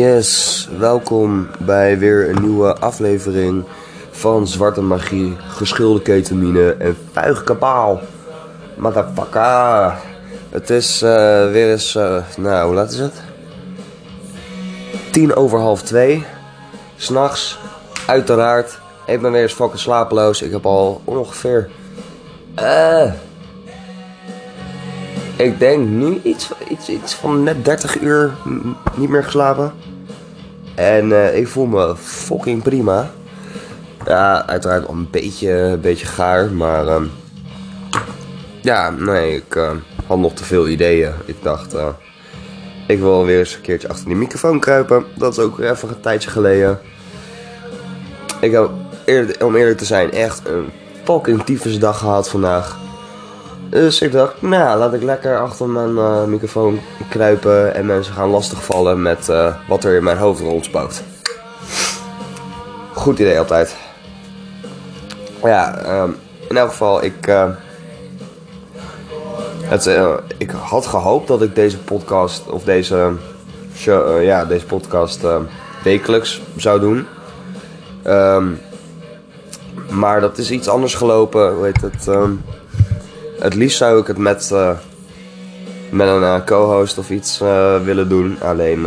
Yes, welkom bij weer een nieuwe aflevering van Zwarte Magie, geschilde ketamine en vuig kabaal. Motherfucker. Het is eh, weer eens, eh, nou hoe laat is het? Tien over half twee. S'nachts, uiteraard. Ik ben weer eens fucking slapeloos. Ik heb al ongeveer... eh ik denk nu iets, iets, iets van net 30 uur niet meer geslapen. En eh, ik voel me fucking prima. Ja, uiteraard wel een beetje, beetje gaar, maar... ehm, ja, nee, ik eh, had nog te veel ideeën. Ik dacht, eh, ik wil weer eens een keertje achter die microfoon kruipen. Dat is ook even een tijdje geleden. Ik heb, om eerlijk te zijn, echt een fucking tyfus dag gehad vandaag. Dus ik dacht, nou, laat ik lekker achter mijn eh, microfoon kruipen en mensen gaan lastigvallen met eh, wat er in mijn hoofd rondspookt. Goed idee altijd. Ja, ehm, in elk geval, ik, eh, ik had gehoopt dat ik deze podcast, of deze, ja, deze podcast eh, wekelijks zou doen. Ehm, maar dat is iets anders gelopen, hoe heet het... ehm, het liefst zou ik het met, eh, met een eh, co-host of iets eh, willen doen. Alleen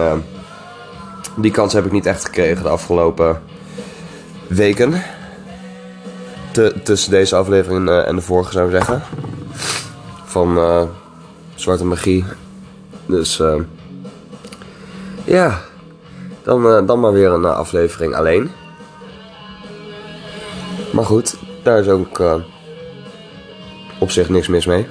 die kans heb ik niet echt gekregen de afgelopen weken. Tussen deze aflevering en de vorige zou ik zeggen. Van Zwarte Magie. Dus ja, dan, dan maar weer een aflevering alleen. Maar goed, daar is ook... op zich niks mis mee.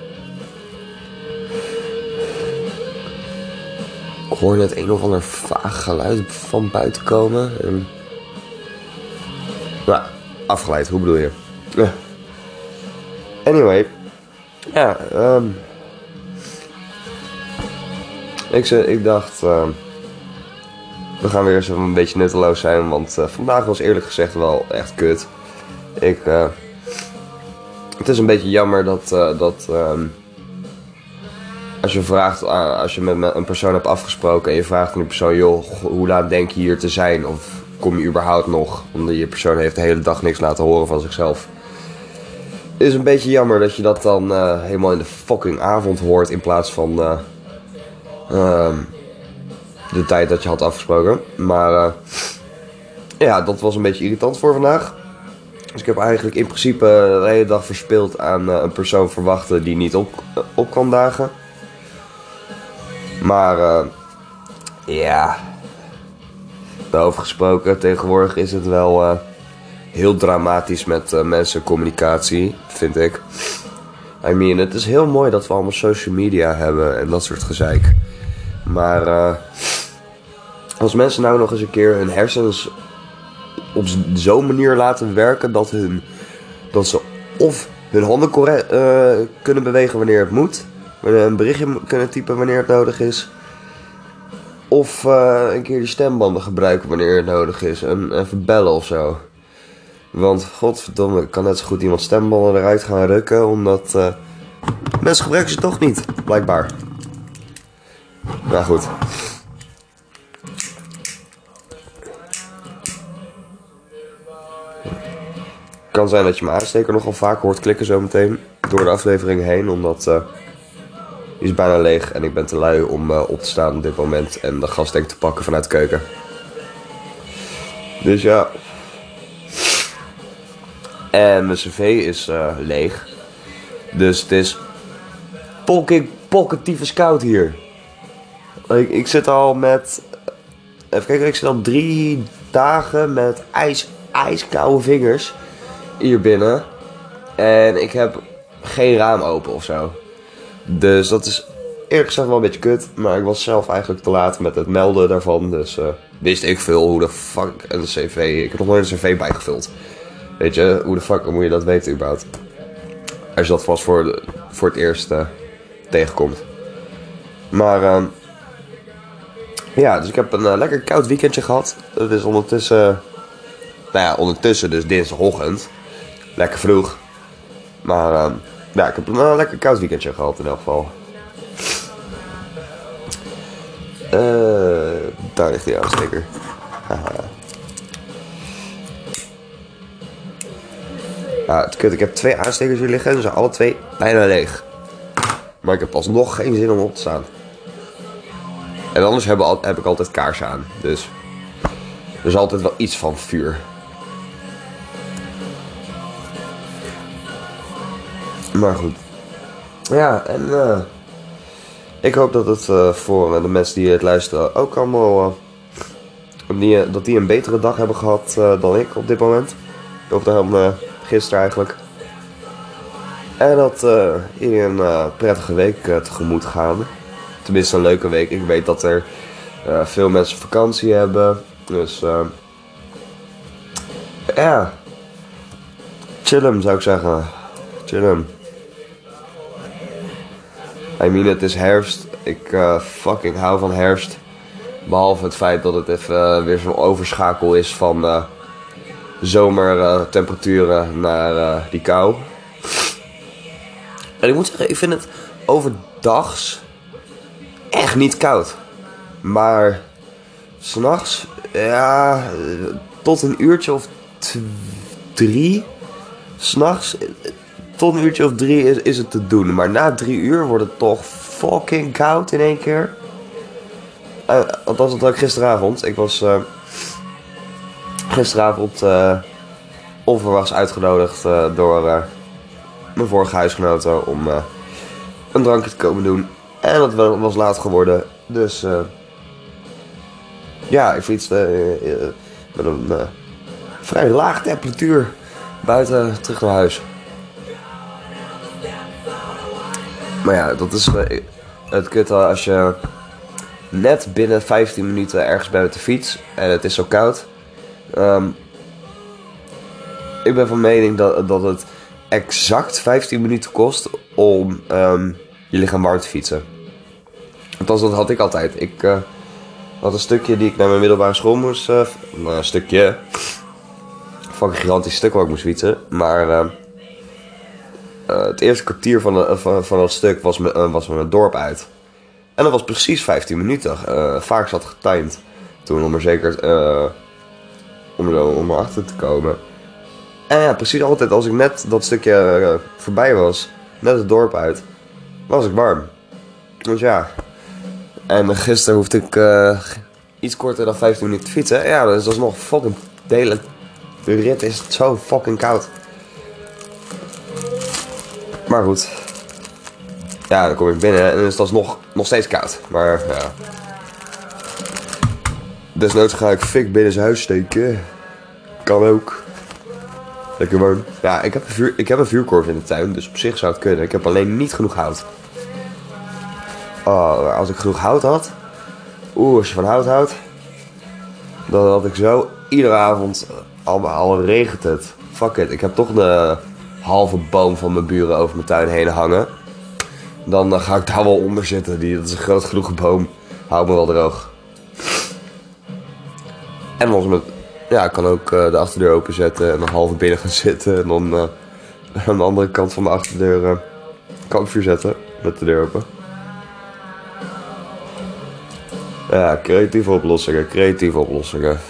Ik hoor net een of ander vaag geluid van buiten komen. En... Nou, afgeleid, hoe bedoel je? Anyway. Ja, ehm ik, ik dacht... ehm, we gaan weer eens een beetje nutteloos zijn. Want eh, vandaag was eerlijk gezegd wel echt kut. Ik... eh, het is een beetje jammer dat, eh, dat ehm, als je vraagt, ah, als je met me- een persoon hebt afgesproken en je vraagt aan die persoon, joh, hoe laat denk je hier te zijn? Of kom je überhaupt nog? Omdat je persoon heeft de hele dag niks laten horen van zichzelf. Het is een beetje jammer dat je dat dan eh, helemaal in de fucking avond hoort in plaats van eh, ehm, de tijd dat je had afgesproken. Maar eh, ja, dat was een beetje irritant voor vandaag. Dus ik heb eigenlijk in principe de hele dag verspild aan eh, een persoon verwachten die niet op, op kan dagen. Maar eh, ja, daarover gesproken, tegenwoordig is het wel eh, heel dramatisch met eh, mensencommunicatie, vind ik. I mean, het is heel mooi dat we allemaal social media hebben en dat soort gezeik. Maar eh, als mensen nou nog eens een keer hun hersens op zo'n manier laten werken dat, hun, dat ze of hun handen correct, eh, kunnen bewegen wanneer het moet, een berichtje kunnen typen wanneer het nodig is, of eh, een keer die stembanden gebruiken wanneer het nodig is en even bellen of zo. Want godverdomme, kan net zo goed iemand stembanden eruit gaan rukken, omdat eh, mensen gebruiken ze toch niet, blijkbaar. Nou goed. Kan zijn dat je mijn aansteker nogal vaak hoort klikken zometeen door de aflevering heen, omdat eh die is bijna leeg en ik ben te lui om eh, op te staan op dit moment en de gastank te pakken vanuit de keuken. Dus ja. En mijn cv is eh, leeg. Dus het is polking, polketief koud hier. Ik, ik zit al met Even kijken, ik zit al drie dagen met ijs, ijskoude vingers hier binnen. En ik heb geen raam open of zo. Dus dat is eerlijk gezegd wel een beetje kut. Maar ik was zelf eigenlijk te laat met het melden daarvan. Dus eh, wist ik veel hoe de fuck een cv... Ik heb nog nooit een cv bijgevuld. Weet je, hoe de fuck moet je dat weten überhaupt? Als je dat vast voor, voor het eerst eh, tegenkomt. Maar... ehm, ja, dus ik heb een eh, lekker koud weekendje gehad. Het is ondertussen... Nou ja, ondertussen dus dinsdagochtend. Lekker vroeg. Maar ehm, ja, ik heb een lekker koud weekendje gehad in elk geval. Eh, Daar ligt die aansteker. Ja, het kut. Ik heb twee aanstekers hier liggen. Ze zijn alle twee bijna leeg. Maar ik heb alsnog geen zin om op te staan. En anders heb, heb ik altijd kaarsen aan. Dus er is altijd wel iets van vuur. Maar goed. Ja, en eh, ik hoop dat het eh, voor eh, de mensen die het luisteren ook allemaal... dat die een betere dag hebben gehad eh, dan ik op dit moment. Of dan gisteren eigenlijk. En dat iedereen een prettige week tegemoet gaan. Tenminste een leuke week. Ik weet dat er veel mensen vakantie hebben. Dus ja. Hem zou ik zeggen. Chill hem. I mean, het is herfst. Ik eh, fucking hou van herfst. Behalve het feit dat het even eh, weer zo'n overschakel is van eh, zomertemperaturen naar die kou. En ik moet zeggen, ik vind het overdags echt niet koud. Maar s'nachts, ja, tot een uurtje of drie. S'nachts, tot een uurtje of drie is, is het te doen. Maar na drie uur wordt het toch fucking koud in één keer. Althans, dat had ik gisteravond. Ik was eh, gisteravond eh, onverwachts uitgenodigd door mijn vorige huisgenoten om een drankje te komen doen. En dat wa- was laat geworden. Dus ja, ik fietste met een vrij laag temperatuur buiten terug naar huis. Maar ja, dat is eh, het kutte als je net binnen 15 minuten ergens de fiets en het is zo koud. Ehm, ik ben van mening dat, dat het exact 15 minuten kost om ehm, je lichaam warm te fietsen. Althans, dat had ik altijd. Ik eh, had een stukje die ik naar mijn middelbare school moest. eh, een stukje. Fucking gigantisch stuk waar ik moest fietsen. Maar eh, eh, het eerste kwartier van, de, van, van dat stuk was, me, eh, was me het dorp uit. En dat was precies 15 minuten. Eh, vaak zat getimed. Toen om er zeker eh, om, er, om erachter te komen. En ja, precies altijd als ik net dat stukje eh, voorbij was, net het dorp uit, was ik warm. Dus ja. En gisteren hoefde ik eh, iets korter dan 15 minuten te fietsen. Ja, dus dat is nog fucking de hele de rit is zo fucking koud. Maar goed. Ja, dan kom ik binnen en dan is het alsnog nog steeds koud. Maar ja. Desnoods ga ik fik binnen zijn huis steken. Kan ook. Lekker warm. Ja, ik heb, een vuur, ik heb een vuurkorf in de tuin, dus op zich zou het kunnen. Ik heb alleen niet genoeg hout. Oh, als ik genoeg hout had. Oeh, als je van hout houdt. Dan had ik zo iedere avond. Al, al regent het. Fuck it. Ik heb toch de halve boom van mijn buren over mijn tuin heen hangen. Dan eh, ga ik daar wel onder zitten. Die, dat is een groot genoeg boom. Hou me wel droog. En als met, ja, ik kan ook eh, de achterdeur openzetten en dan halve binnen gaan zitten. En dan eh, aan de andere kant van de achterdeur eh kampvuur zetten met de deur open. Ja, creatieve oplossingen, creatieve oplossingen.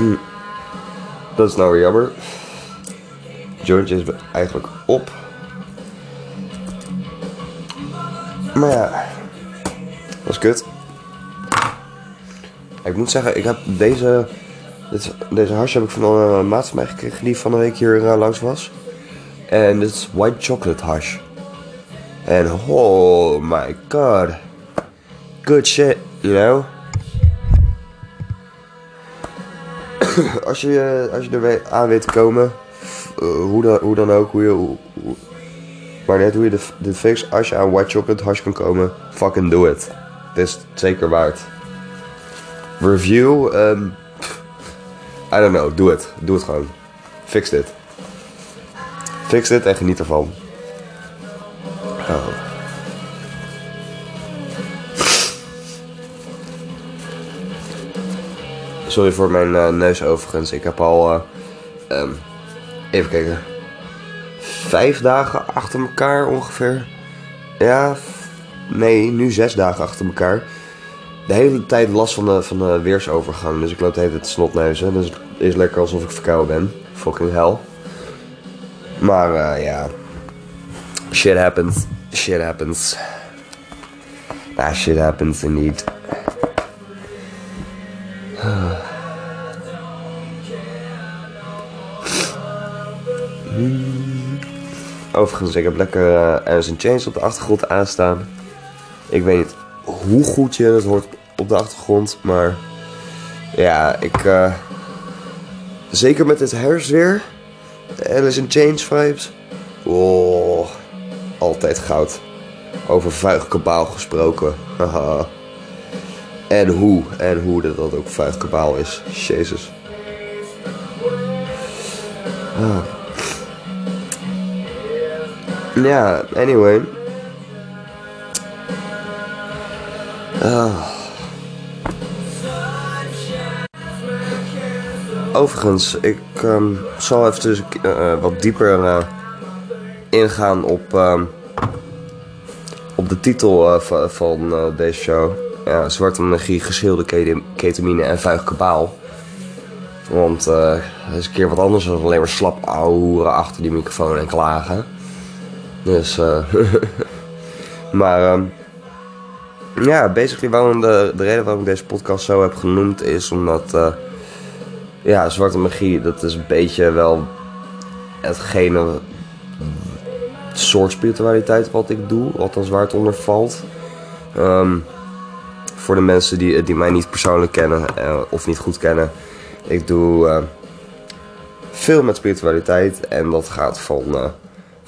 Hm. Dat is nou weer jammer. Jointje is eigenlijk op. Maar ja, is kut. Ik moet zeggen, ik heb deze, dit, deze hash heb ik van een maat van mij gekregen die van de week hier eh, langs was. En dit is white chocolate hash. En oh my god. Good shit, you know. als, je, als je er aan weet te komen, eh, hoe, dan, hoe dan ook, hoe je, maar net hoe je dit, dit fix, als je aan white chocolate hash kan komen, fucking do it. Het is het zeker waard. Review, pff, I don't know, doe het. Doe het gewoon. Fix dit. Fix dit en geniet ervan. Oh. Sorry voor mijn eh, neus overigens. Ik heb al, eh, ehm, even kijken, vijf dagen achter elkaar ongeveer. Ja, nee, nu zes dagen achter elkaar. De hele tijd last van de, van de weersovergang. Dus ik loop de hele tijd snotneuzen. Dus het is lekker alsof ik verkouden ben. Fucking hell. Maar uh, ja. Shit happens. Shit happens. Ah, shit happens indeed. Overigens, ik heb lekker uh, Alice in Chains op de achtergrond aanstaan. Ik weet hoe goed je het hoort op de achtergrond, maar ja, ik. Uh, zeker met dit herfstweer, de Alice in Chains vibes. Oh, altijd goud. Over vuig kabaal gesproken. Haha. en hoe, en hoe dat, dat ook vuig kabaal is. Jezus. Ah. Ja, anyway. Ah. Overigens, ik um, zal even dus, uh, wat dieper uh, ingaan op, uh, op de titel uh, van, deze show. Ja, zwarte magie, geschilde ketamine en vuig kabaal. Want dat is een keer wat anders dan alleen maar slap achter die microfoon en klagen. Dus, uh, maar, um, ja, basically waarom de, de reden waarom ik deze podcast zo heb genoemd is omdat, uh, ja, zwarte magie, dat is een beetje wel hetgene soort spiritualiteit wat ik doe, althans waar het onder valt. Um, voor de mensen die, die mij niet persoonlijk kennen uh, of niet goed kennen, ik doe veel met spiritualiteit en dat gaat van,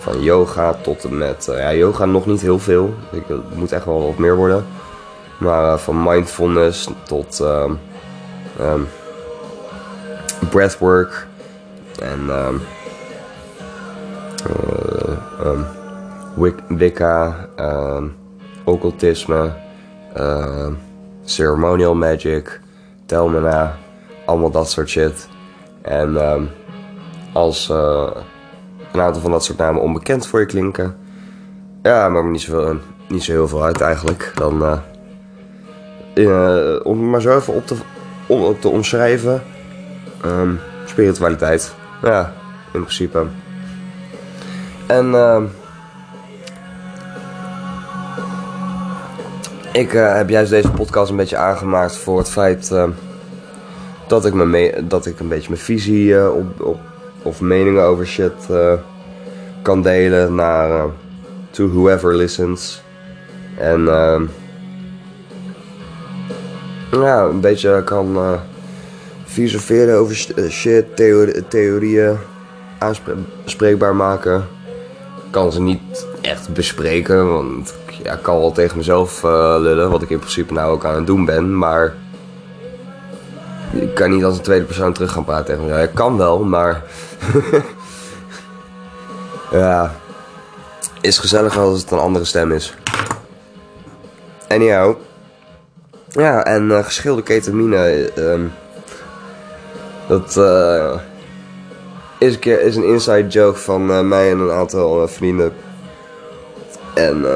van yoga tot en met, ja, yoga nog niet heel veel, ik, het moet echt wel wat meer worden. Maar van mindfulness tot um, breathwork en um, um, Wicca, occultisme, ceremonial magic, telmena, allemaal dat soort shit. En als uh, een aantal van dat soort namen onbekend voor je klinken, ja, maakt me niet, zoveel, niet zo heel veel uit eigenlijk. Dan, uh, uh, om maar zo even op te, om, op te omschrijven, um, spiritualiteit. Ja, in principe. En uh, ik heb juist deze podcast een beetje aangemaakt voor het feit uh, dat, ik me dat ik een beetje mijn visie op, op, of meningen over shit kan delen naar to whoever listens. En ja, een beetje kan filosoferen over shit, theorie, theorieën aanspreekbaar maken kan ze niet echt bespreken. Want ja, ik kan wel tegen mezelf lullen. Wat ik in principe nou ook aan het doen ben. Maar ik kan niet als een tweede persoon terug gaan praten tegen mezelf. Ik kan wel, maar... ja. Is gezellig als het een andere stem is. Anyhow. Ja, en uh, geschilde ketamine. Um, dat... Uh, is een, keer, is een inside joke van uh, mij en een aantal vrienden. En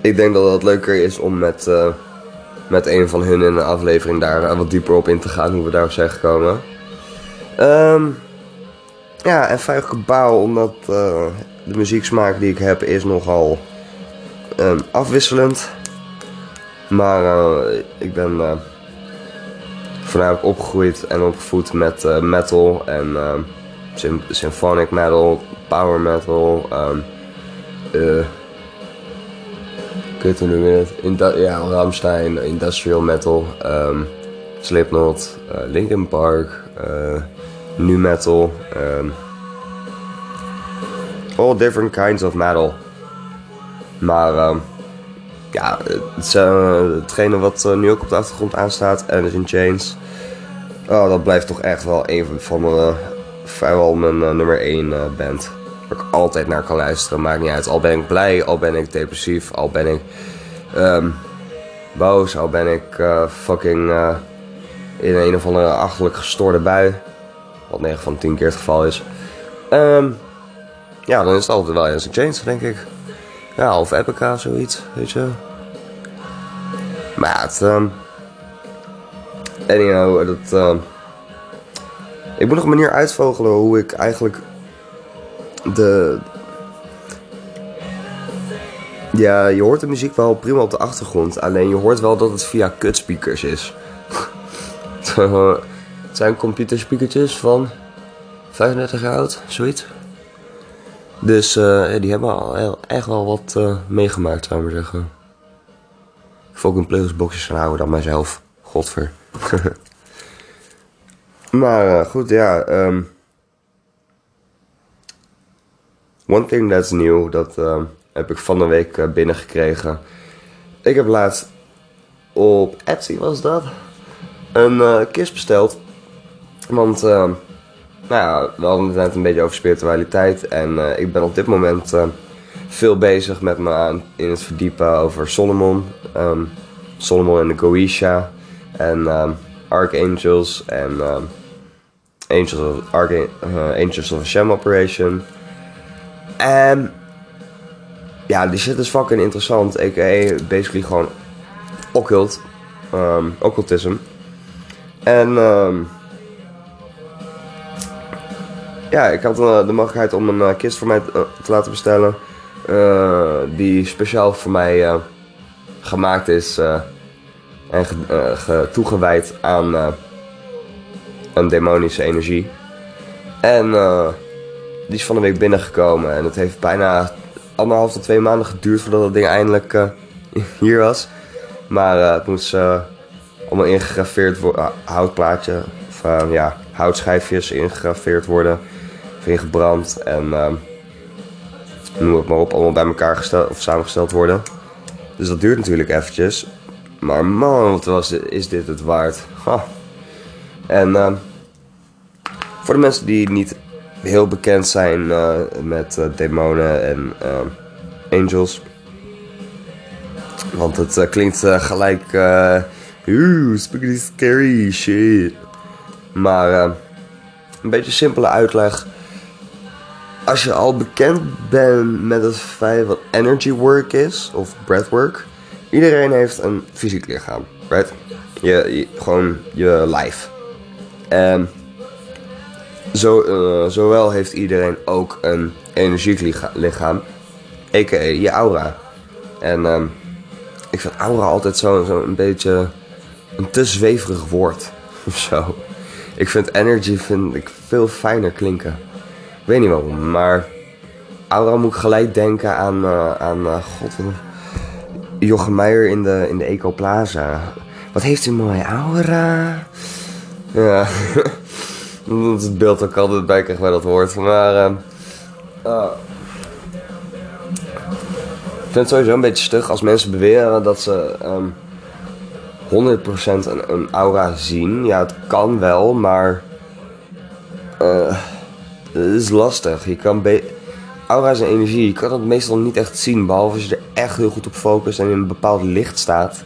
ik denk dat het leuker is om met, met een van hun in een aflevering daar wat dieper op in te gaan. Hoe we daarop zijn gekomen. Um, ja, en Vuig Kabaal, omdat de muzieksmaak die ik heb is nogal um, afwisselend. Maar ik ben voornamelijk opgegroeid en opgevoed met uh, metal en uh, sym symphonic metal, power metal. Um, uh, ik weet het ja, Rammstein, industrial metal, Slipknot, Linkin Park, nu metal. Um, all different kinds of metal. Maar um, ja, het, uh, hetgene wat uh, nu ook op de achtergrond aanstaat, Alice in Chains. Oh, dat blijft toch echt wel een van mijn, uh, vrijwel mijn nummer 1 band. Waar ik altijd naar kan luisteren, maakt niet uit. Al ben ik blij, al ben ik depressief, al ben ik um, boos, al ben ik fucking in een of andere achterlijk gestoorde bui. Wat 9 van 10 keer het geval is. Um, ja, dan is het altijd wel eens een change, denk ik. Ja, of Epica zoiets, weet je. Maar het... Um, anyhow, dat... Um, ik moet nog een manier uitvogelen hoe ik eigenlijk de... Ja, je hoort de muziek wel prima op de achtergrond. Alleen je hoort wel dat het via kutspeakers is. het zijn computerspeakertjes van 35 jaar oud, zoiets. Dus uh, die hebben al echt wel wat uh, meegemaakt, zou ik maar zeggen. Ik ook een gaan houden dan mijzelf. Godver. maar uh, goed, ja. Um, one thing that's new, dat heb ik van de week binnengekregen. Ik heb laatst op Etsy, was dat? Een kist besteld. Want... Uh, nou ja, we hadden het net een beetje over spiritualiteit. En uh, ik ben op dit moment uh, veel bezig met me in het verdiepen over Solomon. Um, Solomon en de Goisha. En um, Archangels. En um, Angels, of, Arch Angels of Hashem Operation. En ja, die shit is fucking interessant. A.k.a. basically gewoon occult. Occultism. En... Um, ja, ik had uh, de mogelijkheid om een uh, kist voor mij te, uh, te laten bestellen. die speciaal voor mij gemaakt is en ge, toegewijd aan een demonische energie. En die is van de week binnengekomen. En het heeft bijna anderhalf tot twee maanden geduurd voordat dat ding eindelijk hier was. Maar het moest allemaal ingegraveerd worden, houtplaatje, of ja, houtschijfjes ingegraveerd worden ingebrand en uh, noem het maar op, allemaal bij elkaar gesteld, of samengesteld worden. Dus dat duurt natuurlijk eventjes. Maar man, wat was dit, is dit het waard. Ha. En uh, voor de mensen die niet heel bekend zijn uh, met uh, demonen en angels. Want het klinkt gelijk... Oeh, spooky scary shit. Maar een beetje simpele uitleg als je al bekend bent met het feit wat energy work is, of breathwork, iedereen heeft een fysiek lichaam, right? Je, gewoon je lijf. En zo, uh, zowel heeft iedereen ook een energiek lichaam, a.k.a. je aura. En um, ik vind aura altijd zo'n zo beetje een te zweverig woord of zo. Ik vind energy vind ik veel fijner klinken weet niet waarom, maar aura moet ik gelijk denken aan, uh, aan uh, god, Jochem Meijer in de, in de Eco Plaza. Wat heeft een mooie aura? Ja, dat het beeld ook altijd bij krijg bij dat woord. Maar, uh, ik vind het sowieso een beetje stug als mensen beweren dat ze um, ehm, 100% een, een aura zien. Ja, het kan wel, maar... Uh, het is lastig. Je kan aura is een energie. Je kan het meestal niet echt zien. Behalve als je er echt heel goed op focust en in een bepaald licht staat.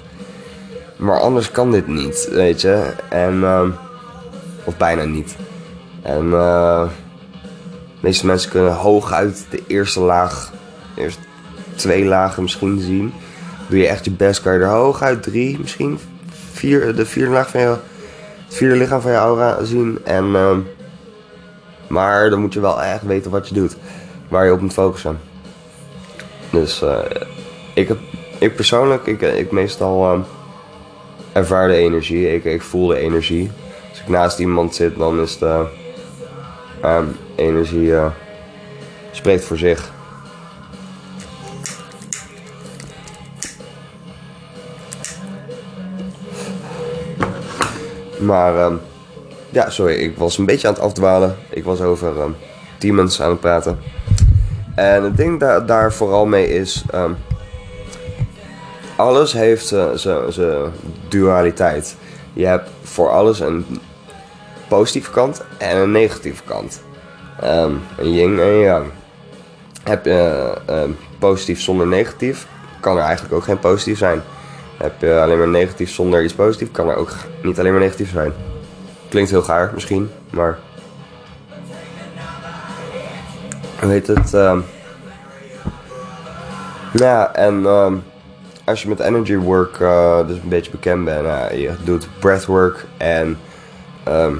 Maar anders kan dit niet, weet je. En, uh, of bijna niet. En uh, de meeste mensen kunnen hooguit de eerste laag, eerst twee lagen misschien zien. Doe je echt je best, kan je er hooguit drie, misschien vier, de vierde laag van je, het vierde lichaam van je aura zien. En uh, maar dan moet je wel echt weten wat je doet. Waar je op moet focussen. Dus uh, ik, heb, ik persoonlijk, ik, ik meestal uh, ervaar de energie. Ik, ik voel de energie. Als ik naast iemand zit, dan is de uh, energie spreekt voor zich. Maar ehm, ja, sorry, ik was een beetje aan het afdwalen. Ik was over um, demons aan het praten. En het ding daar, vooral mee is... Um, alles heeft zijn dualiteit. Je hebt voor alles een positieve kant en een negatieve kant. Um, een yin en een yang. Heb je uh, positief zonder negatief, kan er eigenlijk ook geen positief zijn. Heb je alleen maar negatief zonder iets positief, kan er ook niet alleen maar negatief zijn. Klinkt heel gaar misschien, maar. weet het. ehm ja, en ehm, als je met energy work eh, dus een beetje bekend bent, nou, je doet breathwork en ehm,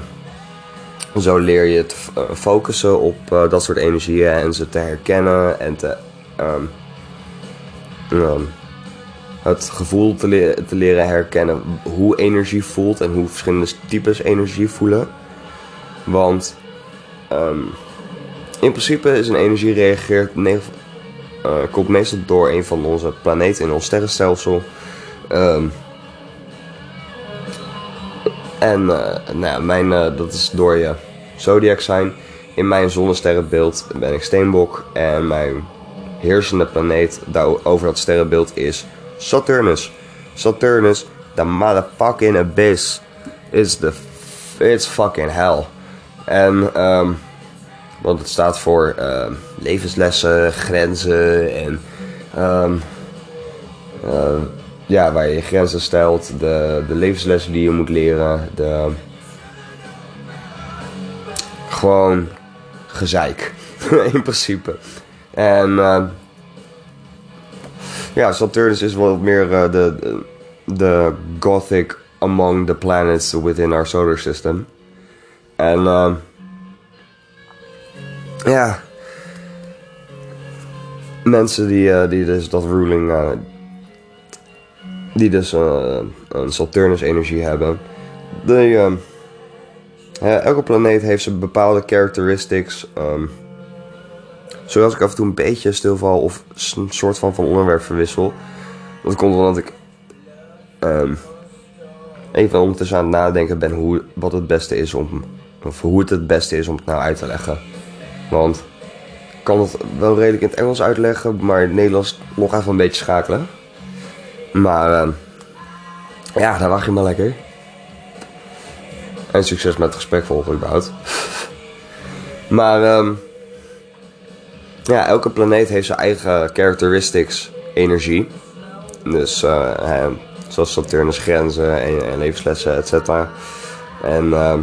zo leer je te eh, focussen op eh, dat soort energieën en ze te herkennen en te, ehm, het gevoel te, le- te leren herkennen hoe energie voelt en hoe verschillende types energie voelen. Want ehm, in principe is een energie reageert eh, komt meestal door een van onze planeten in ons sterrenstelsel. Ehm, en eh, nou ja, mijn, eh, dat is door je zodiac zijn. In mijn zonnesterrenbeeld ben ik steenbok. En mijn heersende planeet over dat sterrenbeeld is Saturnus. Saturnus, the motherfucking abyss, is the it's fucking hell. En ehm want het staat voor ehm, levenslessen, grenzen en eh, ja, waar je je grenzen stelt, de, de levenslessen die je moet leren, de gewoon gezeik in principe. En ehm, ja, Saturnus is wat meer eh, de, de, gothic among the planets within our solar system. En ehm ja. Mensen die, eh, die dus dat ruling. eh, die dus een Saturnus-energie hebben. Die, ehm, elke planeet heeft zijn bepaalde characteristics. ehm zoals ik af en toe een beetje stilval of een soort van van onderwerp verwissel. Dat komt omdat ik ehm, even ondertussen aan het nadenken ben hoe, wat het beste is om. Of hoe het het beste is om het nou uit te leggen. Want ik kan het wel redelijk in het Engels uitleggen, maar in het Nederlands nog even een beetje schakelen. Maar ehm, ja, daar wacht je maar lekker. En succes met het gesprek volgen überhaupt. maar ehm, ja, elke planeet heeft zijn eigen characteristics energie. Dus hè, zoals Saturnus grenzen en, en levenslessen, et cetera. En ehm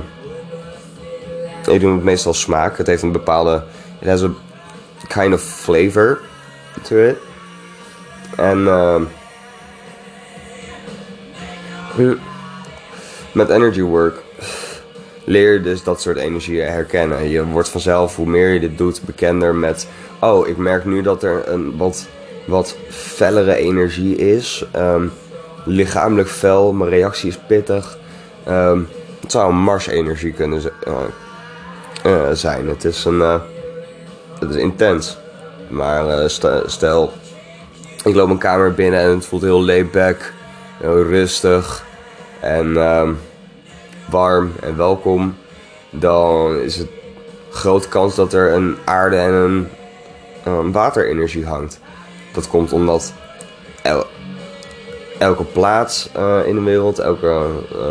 ik doe het meestal smaak. Het heeft een bepaalde... It has a kind of flavor to it. En ehm, met energy work leer dus dat soort energieën herkennen. Je wordt vanzelf, hoe meer je dit doet, bekender met... Oh, ik merk nu dat er een wat, wat fellere energie is. Ehm, lichamelijk fel, mijn reactie is pittig. Ehm, het zou een Mars-energie kunnen zijn. eh, eh, zijn. Het is een. eh, het is intens. Maar st- stel, ik loop een kamer binnen en het voelt heel laid back, heel rustig en ehm, warm en welkom. Dan is het grote kans dat er een aarde en een, een waterenergie hangt. Dat komt omdat el- elke plaats eh, in de wereld, elke eh,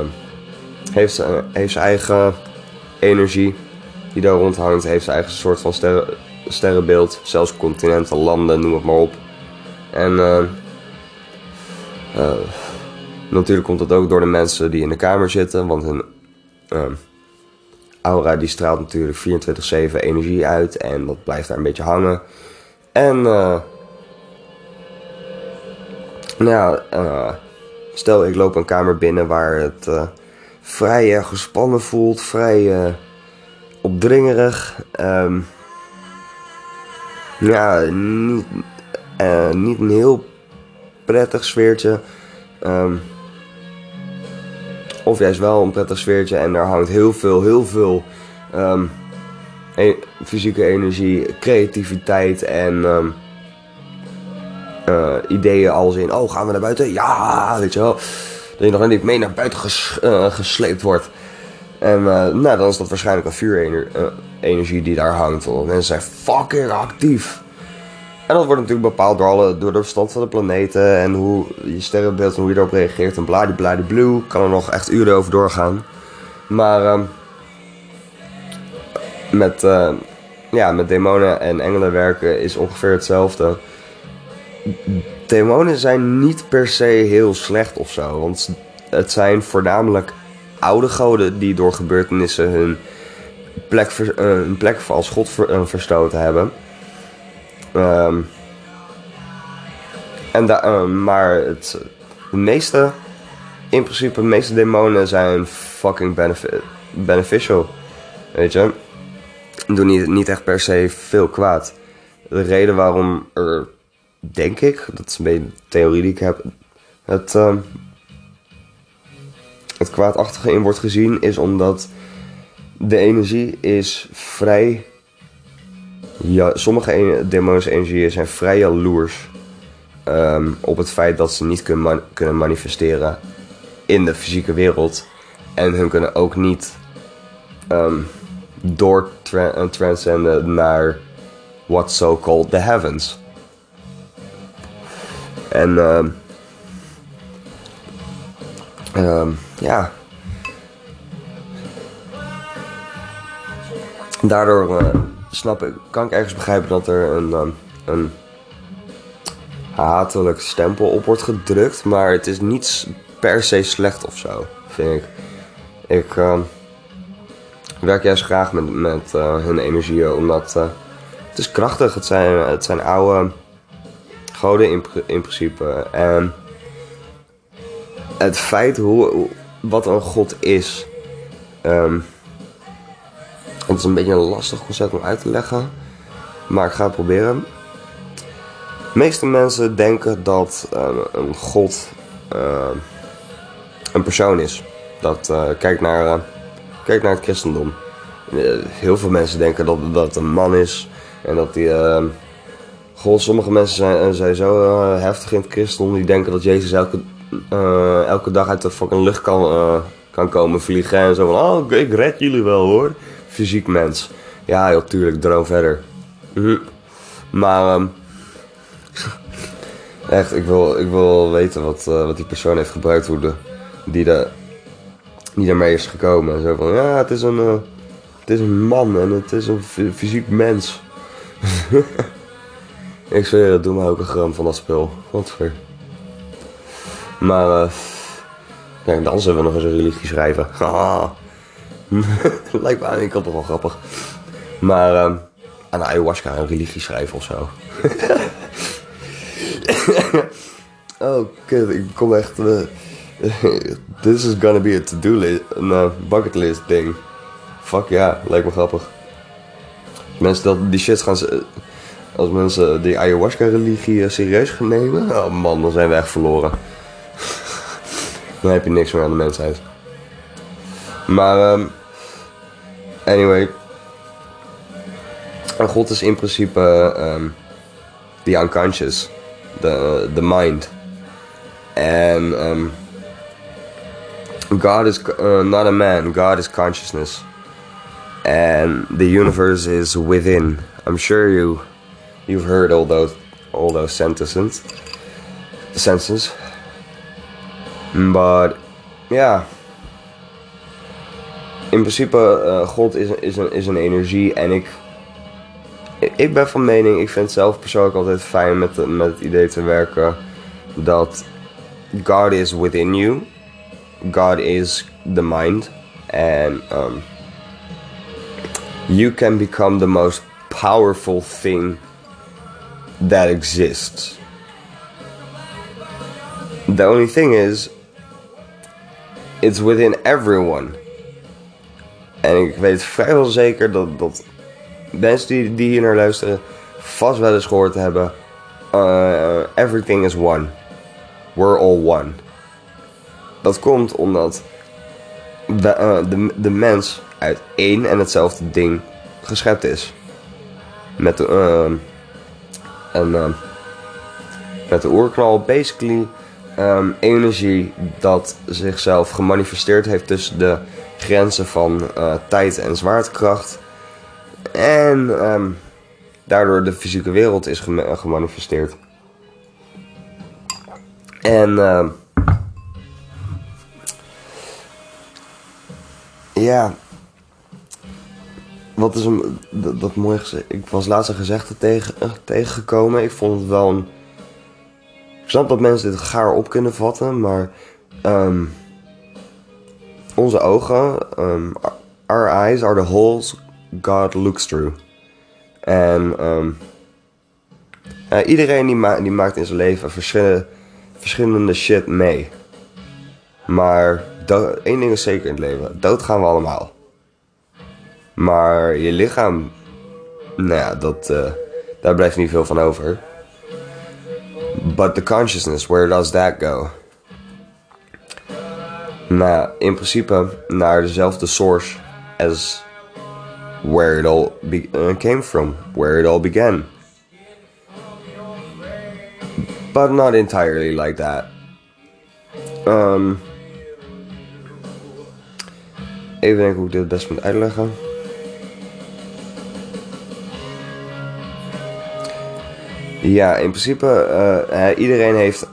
heeft, heeft zijn eigen energie die daar rondhangt, heeft zijn eigen soort van sterren, sterrenbeeld. Zelfs continenten, landen, noem het maar op. En eh, natuurlijk komt dat ook door de mensen die in de kamer zitten, want hun eh, aura die straalt natuurlijk 24-7 energie uit en dat blijft daar een beetje hangen. En eh, nou ja, eh, stel ik loop een kamer binnen waar het eh, vrij gespannen voelt, vrij opdringerig. ehm, ja, niet, niet een heel prettig sfeertje. ehm, of juist wel een prettig sfeertje en daar hangt heel veel, heel veel ehm, e- fysieke energie, creativiteit en ehm, eh, ideeën als in, oh gaan we naar buiten? Ja, weet je wel. Dat je nog niet mee naar buiten eh, gesleept wordt. En eh, nou, dan is dat waarschijnlijk een vuurenergie die daar hangt. Mensen zijn fucking actief. En dat wordt natuurlijk bepaald door, alle, door de stand van de planeten en hoe je sterrenbeeld en hoe je erop reageert. En bladibladibloe, kan er nog echt uren over doorgaan. Maar ehm, met, eh, ja, met demonen en engelen werken is ongeveer hetzelfde. Demonen zijn niet per se heel slecht of zo. Want het zijn voornamelijk oude goden die door gebeurtenissen hun plek, plek als god eh, verstoten hebben. Ehm, en da- ehm, maar het, de meeste, in principe, de meeste demonen zijn fucking benefi- beneficial. Weet je? Doen niet, niet echt per se veel kwaad. De reden waarom er, denk ik, dat is een beetje een theorie die ik heb, het, ehm, het kwaadachtige in wordt gezien, is omdat de energie is vrij. Ja, sommige demonische energieën zijn vrij jaloers ehm, op het feit dat ze niet kunnen, kunnen manifesteren in de fysieke wereld. En hun kunnen ook niet eh, transcenden naar what so called the heavens. En ehm ja. Daardoor eh, snap ik, kan ik ergens begrijpen dat er een, ehm, een hatelijk stempel op wordt gedrukt. Maar het is niet per se slecht of zo, vind ik. Ik ehm, werk juist graag met, met eh, hun energieën, omdat eh, het is krachtig. Het zijn, het zijn oude goden in, in principe. En het feit hoe, wat een god is. ehm, het is een beetje een lastig concept om uit te leggen. Maar ik ga het proberen. De meeste mensen denken dat eh, een god eh, een persoon is. Dat, eh, kijk, naar, kijk naar het christendom. Heel veel mensen denken dat dat het een man is. En dat die... God, sommige mensen zijn, zijn zo heftig in het christendom. Die denken dat Jezus elke, elke dag uit de fucking lucht kan, kan komen vliegen. En zo van, oh, ik red jullie wel hoor. Fysiek mens. Ja, joh, tuurlijk, droom verder. Mhm. Maar, ehm, echt, ik wil, ik wil weten wat, eh, wat die persoon heeft gebruikt. Hoe de, die, de, die daarmee is gekomen. En zo van, ja, het is een, eh, het is een man en het is een fy- fysiek mens. Ik zweer, het doet me ook een gram van dat spul. Wat voor. Maar, ja, dan zullen we nog eens een religie schrijven. Lijkt me aan de kant toch wel grappig. Maar, ehm aan ayahuasca een religie schrijven of zo. oh, kut, ik kom echt. eh, This is gonna be a to-do list, een eh, bucket list ding. Fuck ja, lijkt me grappig. Mensen dat die shit gaan. ze- Als mensen die ayahuasca-religie eh, serieus gaan nemen, oh man, dan zijn we echt verloren. dan heb je niks meer aan de mensheid. Maar, ehm anyway. En God is in principe ehm the unconscious, de the mind. En ehm God is uh, not a man, God is consciousness. And the universe is within. I'm sure you you've heard all those all those sentences. Sentences. But yeah. In principe, eh, God is, is, een, is een energie en ik, ik ben van mening, ik vind zelf persoonlijk altijd fijn met, met het idee te werken dat God is within you. God is the mind. And um, you can become the most powerful thing that exists. The only thing is, it's within everyone. En ik weet vrijwel zeker dat, dat mensen die, die hier naar luisteren vast wel eens gehoord hebben: uh, Everything is one. We're all one. Dat komt omdat de, eh, de, de mens uit één en hetzelfde ding geschept is. Met de, ehm, en, ehm, met de oerknal basically ehm, energie dat zichzelf gemanifesteerd heeft tussen de grenzen van eh, tijd en zwaartekracht. En ehm, daardoor de fysieke wereld is gema- gemanifesteerd. En ehm, ja, wat is een dat, dat gezegd. Ik was laatst een gezegde tegen, eh, tegengekomen. Ik vond het wel een. Ik snap dat mensen dit gaar op kunnen vatten, maar ehm, onze ogen, ehm, our eyes are the holes God looks through. En Eh, iedereen die, die maakt in zijn leven verschillende, verschillende shit mee. Maar één ding is zeker in het leven. Dood gaan we allemaal. Maar je lichaam... Nou ja, dat, eh, daar blijft niet veel van over. But the consciousness, where does that go? Nou, in principe naar dezelfde source as where it all uh, came from, where it all began. But not entirely like that. Um, even denken hoe ik dit het best moet uitleggen. Ja, in principe, eh, iedereen heeft,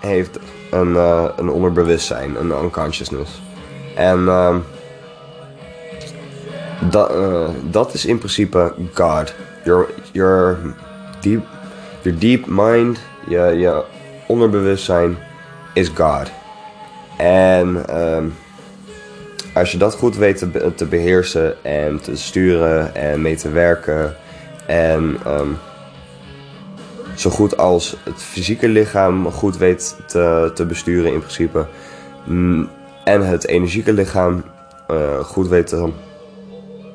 heeft een, eh, een onderbewustzijn, een unconsciousness. En ehm, dat, eh, dat is in principe God. Your, your, deep, your deep mind, je, je onderbewustzijn is God. En ehm, als je dat goed weet te, te beheersen en te sturen en mee te werken en ehm, zo goed als het fysieke lichaam goed weet te, te besturen in principe mm, en het energieke lichaam eh, goed weet te,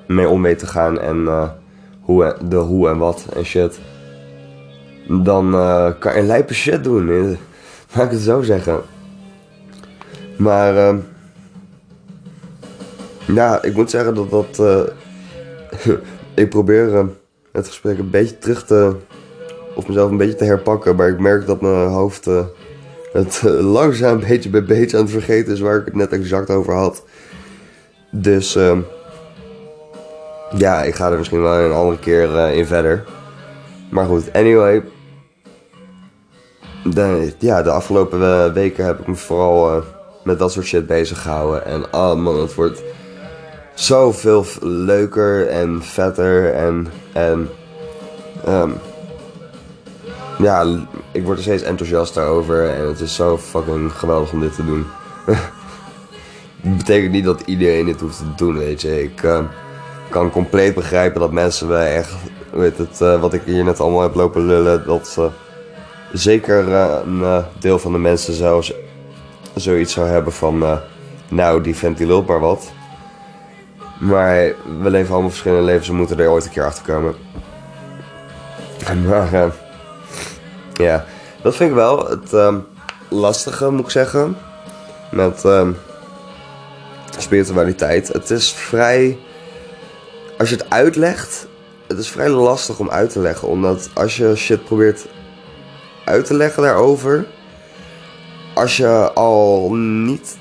mee om mee te gaan en eh, hoe, de hoe en wat en shit dan eh, kan je lijpe shit doen. Laat ik het zo zeggen. Maar, ja, ik moet zeggen dat dat. ik probeer het gesprek een beetje terug te. Of mezelf een beetje te herpakken. Maar ik merk dat mijn hoofd. eh, het eh, langzaam beetje bij beetje aan het vergeten is waar ik het net exact over had. Dus, ehm, ja, ik ga er misschien wel een andere keer eh, in verder. Maar goed, anyway. De, ja, de afgelopen weken heb ik me vooral met dat soort shit bezig gehouden. En oh man, het wordt zoveel leuker en vetter. En, en ehm, ja, ik word er steeds enthousiaster over. En het is zo fucking geweldig om dit te doen. Het betekent niet dat iedereen dit hoeft te doen, weet je. Ik eh, kan compleet begrijpen dat mensen me echt, weet het, eh, wat ik hier net allemaal heb lopen lullen, dat ze zeker eh, een deel van de mensen zou z- zoiets zou hebben van, nou, die vent die lult maar wat. Maar we leven allemaal verschillende levens, we moeten er ooit een keer achter komen. Maar ja, dat vind ik wel het ehm, lastige, moet ik zeggen. Met ehm, spiritualiteit. Het is vrij. Als je het uitlegt, het is vrij lastig om uit te leggen. Omdat als je shit probeert uit te leggen daarover. Als je al niet,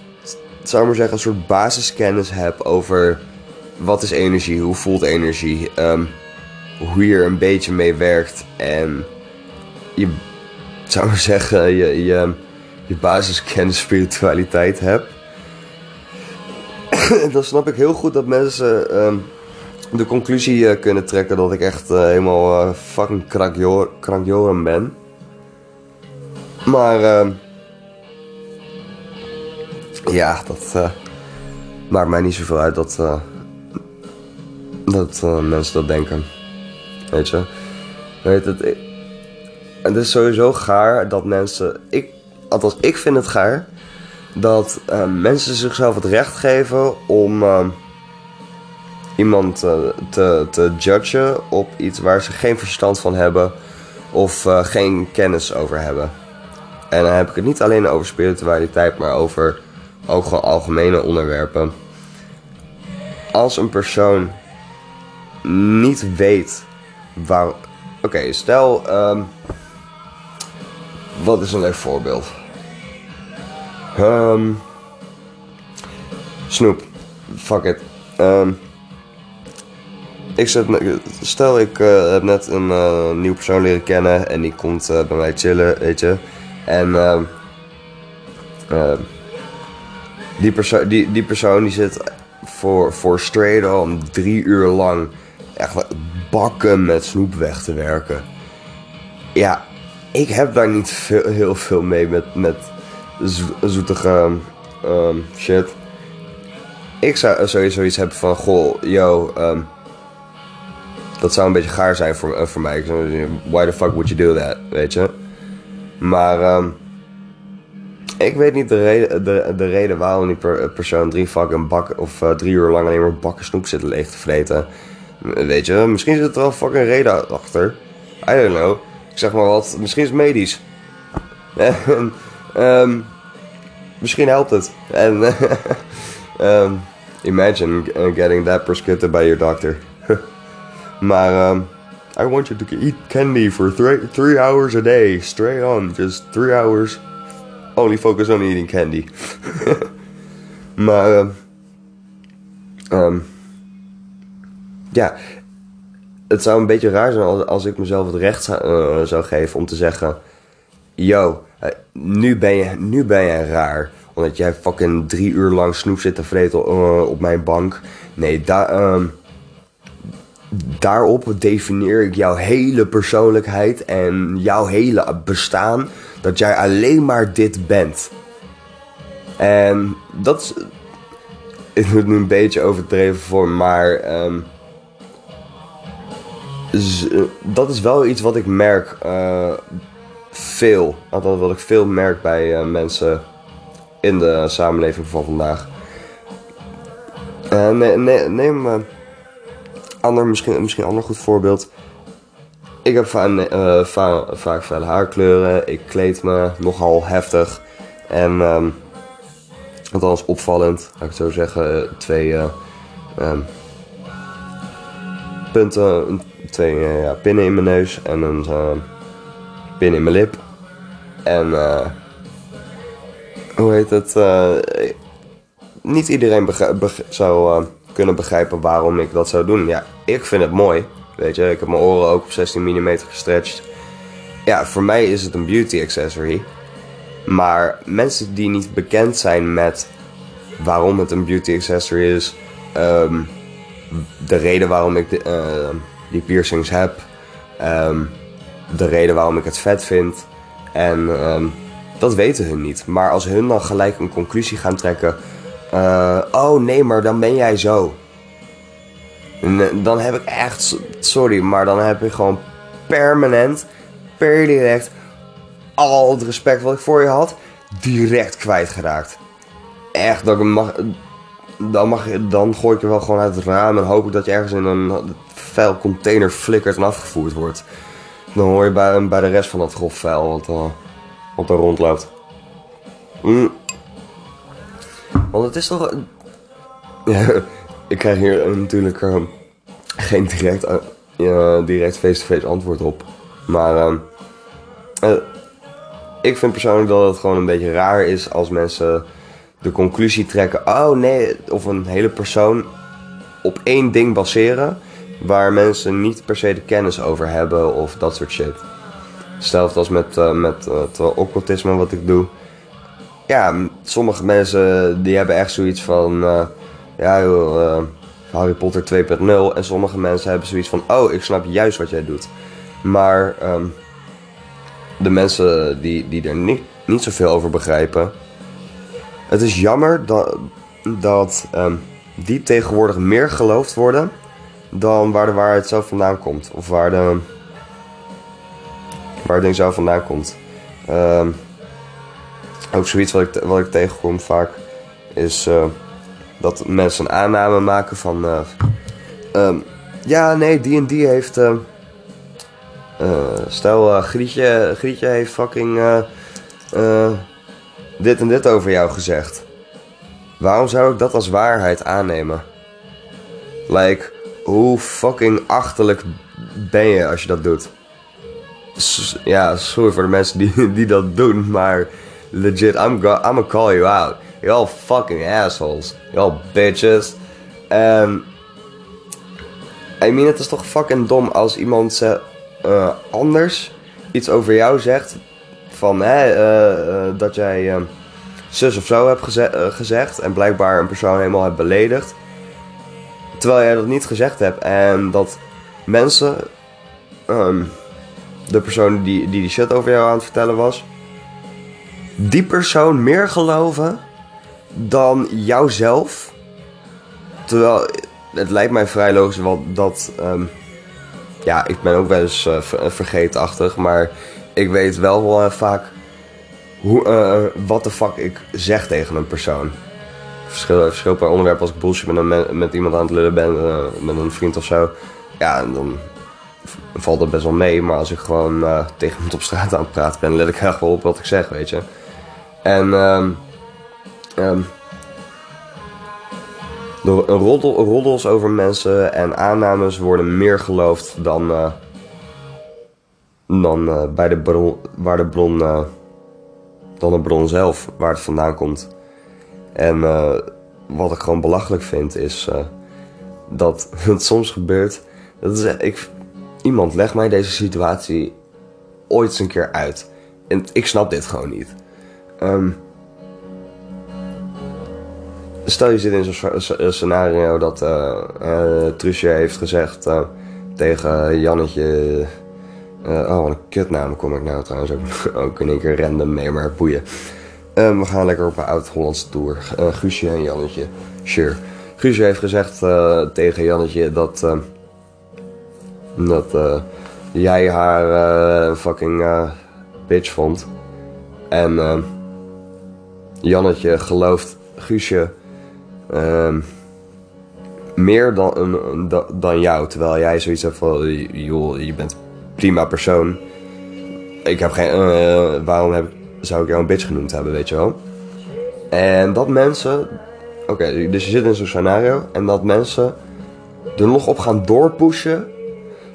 zou ik maar zeggen, een soort basiskennis hebt over wat is energie, hoe voelt energie, ehm, hoe je er een beetje mee werkt en je, zou maar zeggen, je, je, je basiskennis spiritualiteit hebt. dan snap ik heel goed dat mensen ehm, de conclusie eh, kunnen trekken dat ik echt eh, helemaal eh, fucking krankjor krankjoren ben. Maar ehm, ja, dat maakt mij niet zoveel uit dat, dat mensen dat denken. Weet je? Weet het, ik- het is sowieso gaar dat mensen. Ik, althans, ik vind het gaar dat eh, mensen zichzelf het recht geven om eh, iemand eh, te, te judgen op iets waar ze geen verstand van hebben of geen kennis over hebben. En dan heb ik het niet alleen over spiritualiteit, maar over ook gewoon algemene onderwerpen. Als een persoon niet weet waar. Oké, stel. ehm, wat is een leuk voorbeeld? Ehm Snoep. Fuck it. Ehm ik zet, stel ik eh, heb net een eh, nieuwe persoon leren kennen en die komt eh, bij mij chillen, weet je. En ehm die, perso die, die persoon die zit voor, voor straight on drie uur lang echt bakken met snoep weg te werken. Ja, ik heb daar niet veel, heel veel mee met, met zo- zoetige ehm, shit. Ik zou sowieso iets hebben van, goh, yo, ehm, dat zou een beetje gaar zijn voor, eh, voor mij. Why the fuck would you do that, weet je? Maar ehm, ik weet niet de reden, de, de reden waarom die per- persoon drie fucking bakken of eh, drie uur lang alleen maar bakken snoep zit leeg te vreten. Weet je, misschien zit er wel fucking reden achter. I don't know. Ik zeg maar wat, misschien is het medisch. En, ehm, misschien helpt het. En ehm, imagine getting that prescripted by your doctor. maar ehm, I want you to eat candy for three, three hours a day, straight on, just three hours. Only focus on eating candy. maar ehm, ja, het zou een beetje raar zijn als, als ik mezelf het recht zou, eh, zou geven om te zeggen: Yo, eh, nu ben, je, nu ben je raar. Omdat jij fucking drie uur lang snoep zit te vreten eh, op mijn bank. Nee, daar. ehm, daarop definieer ik jouw hele persoonlijkheid en jouw hele bestaan. Dat jij alleen maar dit bent. En dat is. Ik moet nu een beetje overdreven voor, maar. ehm, eh, dat is wel iets wat ik merk eh, veel. Althans, wat ik veel merk bij eh, mensen in de samenleving van vandaag. Ne- ne- neem ander, misschien, misschien een ander goed voorbeeld. Ik heb va- va- vaak felle haarkleuren. Ik kleed me nogal heftig. En, ehm althans opvallend, laat ik het zo zeggen. Twee eh, ehm, punten, twee eh, ja, pinnen in mijn neus en een eh, pin in mijn lip. En eh, hoe heet het? niet iedereen zou kunnen begrijpen waarom ik dat zou doen. Ja, ik vind het mooi. Weet je, ik heb mijn oren ook op 16 mm gestretched. Ja, voor mij is het een beauty accessory. Maar mensen die niet bekend zijn met waarom het een beauty accessory is, ehm, de reden waarom ik de, die piercings heb, ehm, de reden waarom ik het vet vind. En ehm, dat weten hun niet. Maar als hun dan gelijk een conclusie gaan trekken. eh, oh nee, maar dan ben jij zo. Dan heb ik echt, sorry, maar dan heb ik gewoon permanent, per direct, al het respect wat ik voor je had, direct kwijtgeraakt. Echt, dat mag, dan, mag, je- dan gooi ik er wel gewoon uit het raam en hoop ik dat je ergens in een vuil container flikkert en afgevoerd wordt. Dan hoor je bij, bij de rest van dat grof vuil wat, wat er rondloopt. Mm. Want het is toch... Ja, ik krijg hier natuurlijk eh, geen direct, eh, direct face-to-face antwoord op. Maar ik vind persoonlijk dat het gewoon een beetje raar is als mensen de conclusie trekken... Oh nee, of een hele persoon op één ding baseren... waar mensen niet per se de kennis over hebben of dat soort shit. Hetzelfde als met, eh, met eh, het occultisme wat ik doe. Ja, sommige mensen die hebben echt zoiets van... eh, ja eh, Harry Potter 2.0. En sommige mensen hebben zoiets van... Oh, ik snap juist wat jij doet. Maar ehm, de mensen die, die er niet, niet zoveel over begrijpen... Het is jammer dat, dat ehm, die tegenwoordig meer geloofd worden... dan waar de waarheid zelf vandaan komt. Of waar de waar het ding zo vandaan komt. Ehm, ook zoiets wat ik, wat ik tegenkom vaak is eh, dat mensen een aanname maken van... eh, ehm, ja, nee, die en die heeft... eh, stel, Grietje, Grietje heeft fucking dit en dit over jou gezegd. Waarom zou ik dat als waarheid aannemen? Like, hoe fucking achterlijk ben je als je dat doet? Ja, sorry voor de mensen die, die dat doen, maar legit, I'm, go I'm gonna call you out. You're all fucking assholes. You're all bitches. En, I mean, het is toch fucking dom als iemand eh, anders iets over jou zegt. Van, hè, eh, eh, dat jij eh, zus of zo hebt geze gezegd. En blijkbaar een persoon helemaal hebt beledigd. Terwijl jij dat niet gezegd hebt. En dat mensen... ehm, de persoon die, die die shit over jou aan het vertellen was, die persoon meer geloven dan jouzelf. Terwijl het lijkt mij vrij logisch wel dat ehm, ja, ik ben ook wel eens uh, vergeetachtig, maar ik weet wel vaak hoe, wat de fuck ik zeg tegen een persoon. Verschil, verschil per onderwerp als ik bullshit met, een, met iemand aan het lullen ben, met een vriend of zo. Ja, dan valt dat best wel mee. Maar als ik gewoon tegen iemand op straat aan het praten ben, let ik echt wel op wat ik zeg, weet je. En um, roddels over mensen en aannames worden meer geloofd dan, uh, dan bij de bron, waar de bron, dan de bron zelf, waar het vandaan komt. En wat ik gewoon belachelijk vind is dat het soms gebeurt. Dat is, ik, iemand legt mij deze situatie ooit eens een keer uit. En ik snap dit gewoon niet. Um, stel je zit in zo'n scenario dat uh, uh, Trusje heeft gezegd tegen Jannetje. oh, wat een kutnaam kom ik nou trouwens ook, ook in één keer random mee, maar boeien. Um, we gaan lekker op een oud-Hollandse tour. Guusje en Jannetje. Sure. Guusje heeft gezegd tegen Jannetje dat. dat jij haar fucking bitch vond. En. Jannetje gelooft Guusje meer dan, dan jou. Terwijl jij zoiets hebt van, joh, je bent prima persoon. Ik heb geen, waarom heb, zou ik jou een bitch genoemd hebben, weet je wel? En dat mensen, oké, dus je zit in zo'n scenario en dat mensen er nog op gaan doorpushen.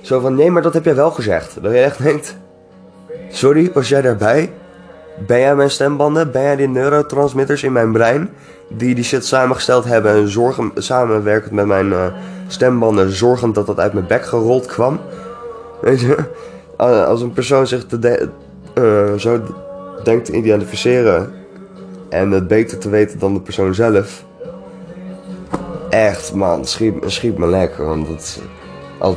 Zo van, nee, maar dat heb jij wel gezegd. Dat je echt denkt, sorry, was jij daarbij? Ben jij mijn stembanden? Ben jij die neurotransmitters in mijn brein? Die die shit samengesteld hebben en zorgen, samenwerkend met mijn uh, stembanden, zorgend dat dat uit mijn bek gerold kwam. Weet je? Als een persoon zich te uh, zo denkt te identificeren en het beter te weten dan de persoon zelf. Echt, man, schiet, schiet me lekker. Want dat, als,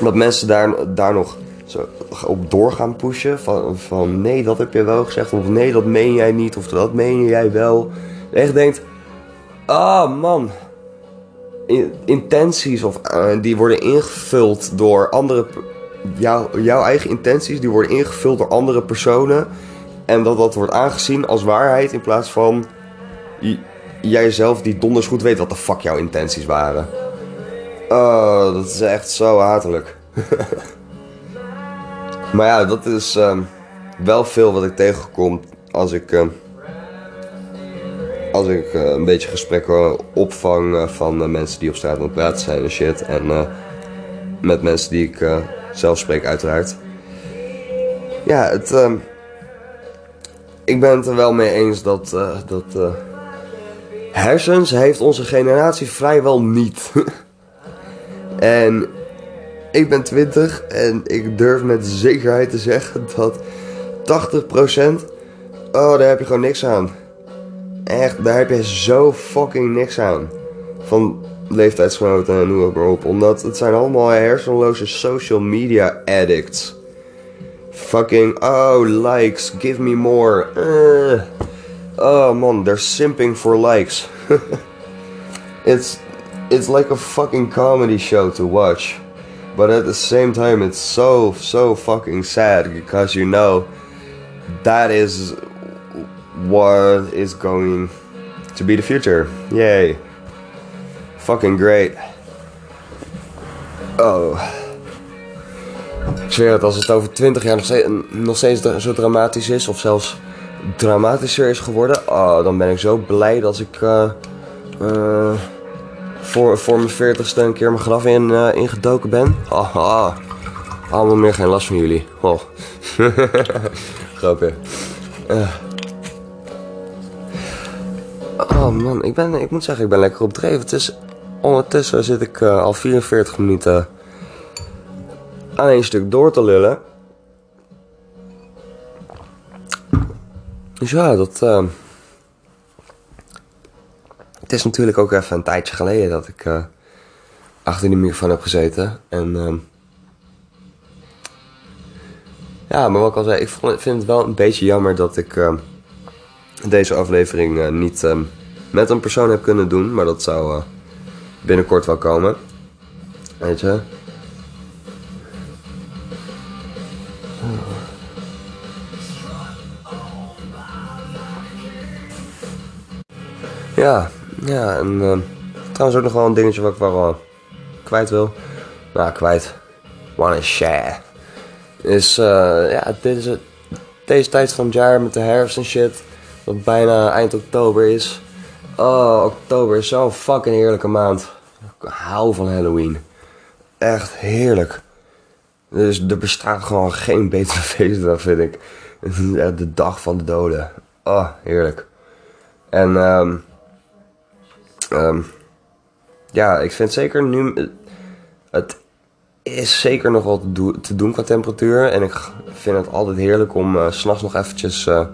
dat mensen daar, daar nog zo op door gaan pushen. Van, van nee, dat heb je wel gezegd. Of nee, dat meen jij niet. Of dat meen jij wel. echt denkt, ah man. Intenties of, uh, die worden ingevuld door andere. Jou, jouw eigen intenties die worden ingevuld door andere personen. En dat dat wordt aangezien als waarheid in plaats van jij zelf die donders goed weet wat de fuck jouw intenties waren. Oh, dat is echt zo hatelijk. Maar ja, dat is um, wel veel wat ik tegenkom als ik, uh, als ik uh, een beetje gesprekken opvang uh, van mensen die op straat aan het praten zijn en shit. En met mensen die ik zelf spreek, uiteraard. Ja, het, ehm, ik ben het er wel mee eens dat, dat hersens heeft onze generatie vrijwel niet. en ik ben 20 en ik durf met zekerheid te zeggen dat 80%, oh, daar heb je gewoon niks aan. Echt, daar heb je zo fucking niks aan. Van leeftijdsgenoten en ook maar op. Omdat het zijn allemaal hersenloze social media addicts. Fucking, oh, likes, give me more. Uh, oh man, they're simping for likes. it's, it's like a fucking comedy show to watch. But at the same time, it's so, so fucking sad because you know that is what is going to be the future. Yay. Fucking great. Oh. Ik zweer het, als het over 20 jaar nog steeds, nog steeds zo dramatisch is, of zelfs dramatischer is geworden, oh, dan ben ik zo blij dat ik. Uh, uh, voor, voor mijn veertigste een keer mijn graf in, uh, ingedoken ben. Haha. Allemaal meer geen last van jullie. Oh. Grapje. Oh man, ik, ben, ik moet zeggen, ik ben lekker op. Het is, ondertussen zit ik al 44 minuten aan één stuk door te lullen. Dus ja, dat... Uh, het is natuurlijk ook even een tijdje geleden dat ik uh, achter die microfoon heb gezeten. En uh, ja, maar wat ik al zei, ik vind het wel een beetje jammer dat ik uh, deze aflevering eh, niet ehm, met een persoon heb kunnen doen. Maar dat zou binnenkort wel komen. Weet je. Ja, ja, en uh, trouwens ook nog wel een dingetje wat ik wel uh, kwijt wil. Nou, kwijt. Wanna share. Is, uh, ja, dit is het, deze tijd van het jaar met de herfst en shit. Wat bijna eind oktober is. Oh, oktober is zo'n fucking heerlijke maand. Ik hou van Halloween. Echt heerlijk. Dus er bestaat gewoon geen betere feestdag, vind ik. De dag van de doden. Oh, heerlijk. En um, um, ja, ik vind zeker nu. Het is zeker nog wat te doen qua temperatuur. En ik vind het altijd heerlijk om uh, s'nachts nog eventjes. Uh,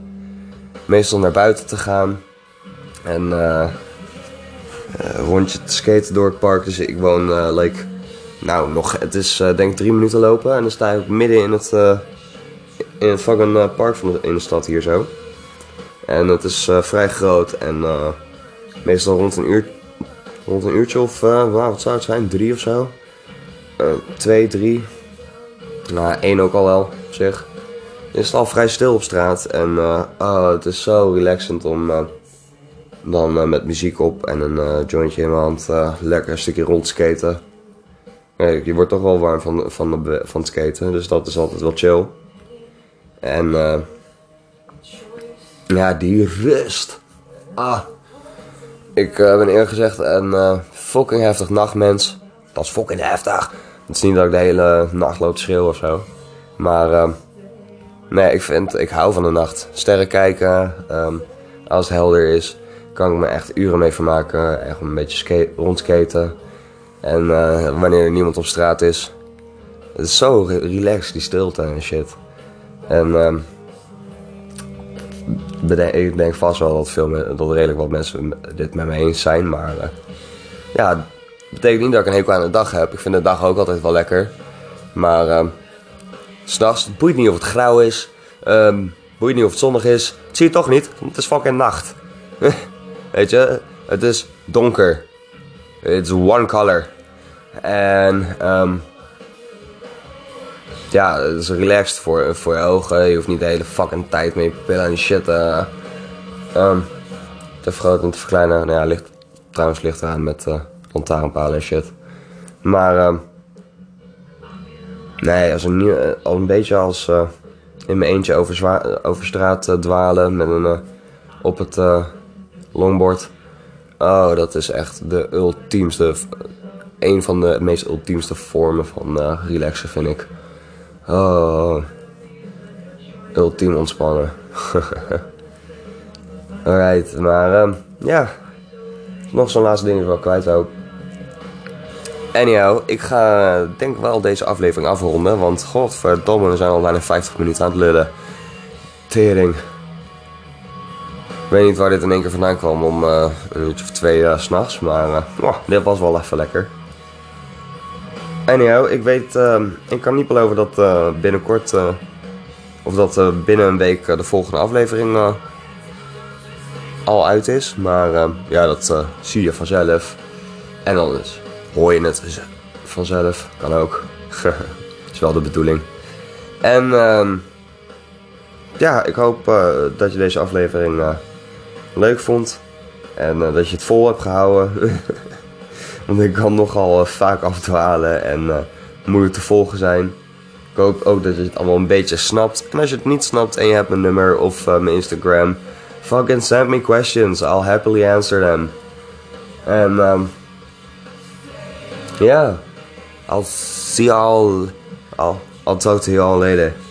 meestal naar buiten te gaan. En uh, rondje te skaten door het park. Dus ik woon, like. Nou, nog, het is denk ik drie minuten lopen. En dan sta ik midden in het. in het fucking park van de, in de stad hier zo. En het is vrij groot en meestal rond een, uur, rond een uurtje of, uh, wat zou het zijn, drie of zo. twee, drie. Nou, één ook al wel, op zich. Is al vrij stil op straat en oh, het is zo relaxend om dan met muziek op en een jointje in mijn hand lekker een stukje rondskaten. Ja, je wordt toch wel warm van, van, de, van het skaten, dus dat is altijd wel chill. En ja, die rust. Ah. Ik uh, ben eerlijk gezegd een uh, fucking heftig nachtmens. Dat is fucking heftig. Het is niet dat ik de hele nacht loop te schreeuwen of zo. Maar uh, nee, ik, vind, ik hou van de nacht. Sterren kijken. Um, als het helder is, kan ik me echt uren mee vermaken. Echt een beetje skate, rondskaten. En wanneer er niemand op straat is. Het is zo relaxed, die stilte en shit. En um, ik denk vast wel dat, veel, dat redelijk wat mensen dit met me eens zijn. Maar uh, ja, betekent niet dat ik een hekel aan de dag heb. Ik vind de dag ook altijd wel lekker. Maar uh, s'nachts, het boeit niet of het grauw is. Um, boeit niet of het zonnig is. Het zie je toch niet, het is fucking nacht. Weet je, het is donker. It's one color. En um, ja, het is relaxed voor, voor je ogen. Je hoeft niet de hele fucking tijd mee pillen en shit uh, um, te vergroten en te verkleinen. Nou ja, ligt, trouwens ligt eraan met uh, lantaarnpalen en shit. Maar uh, nee, als een, uh, al een beetje als in mijn eentje over, over straat dwalen met een op het longboard. Oh, dat is echt de ultiemste, een van de meest ultiemste vormen van relaxen vind ik. Oh. Ultiem ontspannen. Alright, maar um, ja. Nog zo'n laatste ding is wel kwijt ook. Anyhow, ik ga denk wel deze aflevering afronden. Want godverdomme, we zijn al bijna 50 minuten aan het lullen. Tering. Ik weet niet waar dit in één keer vandaan kwam om uh, een uurtje of twee uh, s'nachts. Maar dit was wel even lekker. Anyhow, ik weet, uh, ik kan niet beloven dat uh, binnenkort, uh, of dat uh, binnen een week de volgende aflevering al uit is. Maar ja, dat zie je vanzelf. En dan hoor je het vanzelf, kan ook. is wel de bedoeling. En ehm, ja, ik hoop dat je deze aflevering leuk vond. En dat je het vol hebt gehouden. Want ik kan nogal uh, vaak afdwalen en uh, moeilijk te volgen zijn. Ik hoop ook dat je het allemaal een beetje snapt. En als je het niet snapt en je hebt mijn nummer of uh, mijn Instagram, fucking send me questions. I'll happily answer them. En um, yeah, I'll see y'all. I'll, I'll talk to you all later.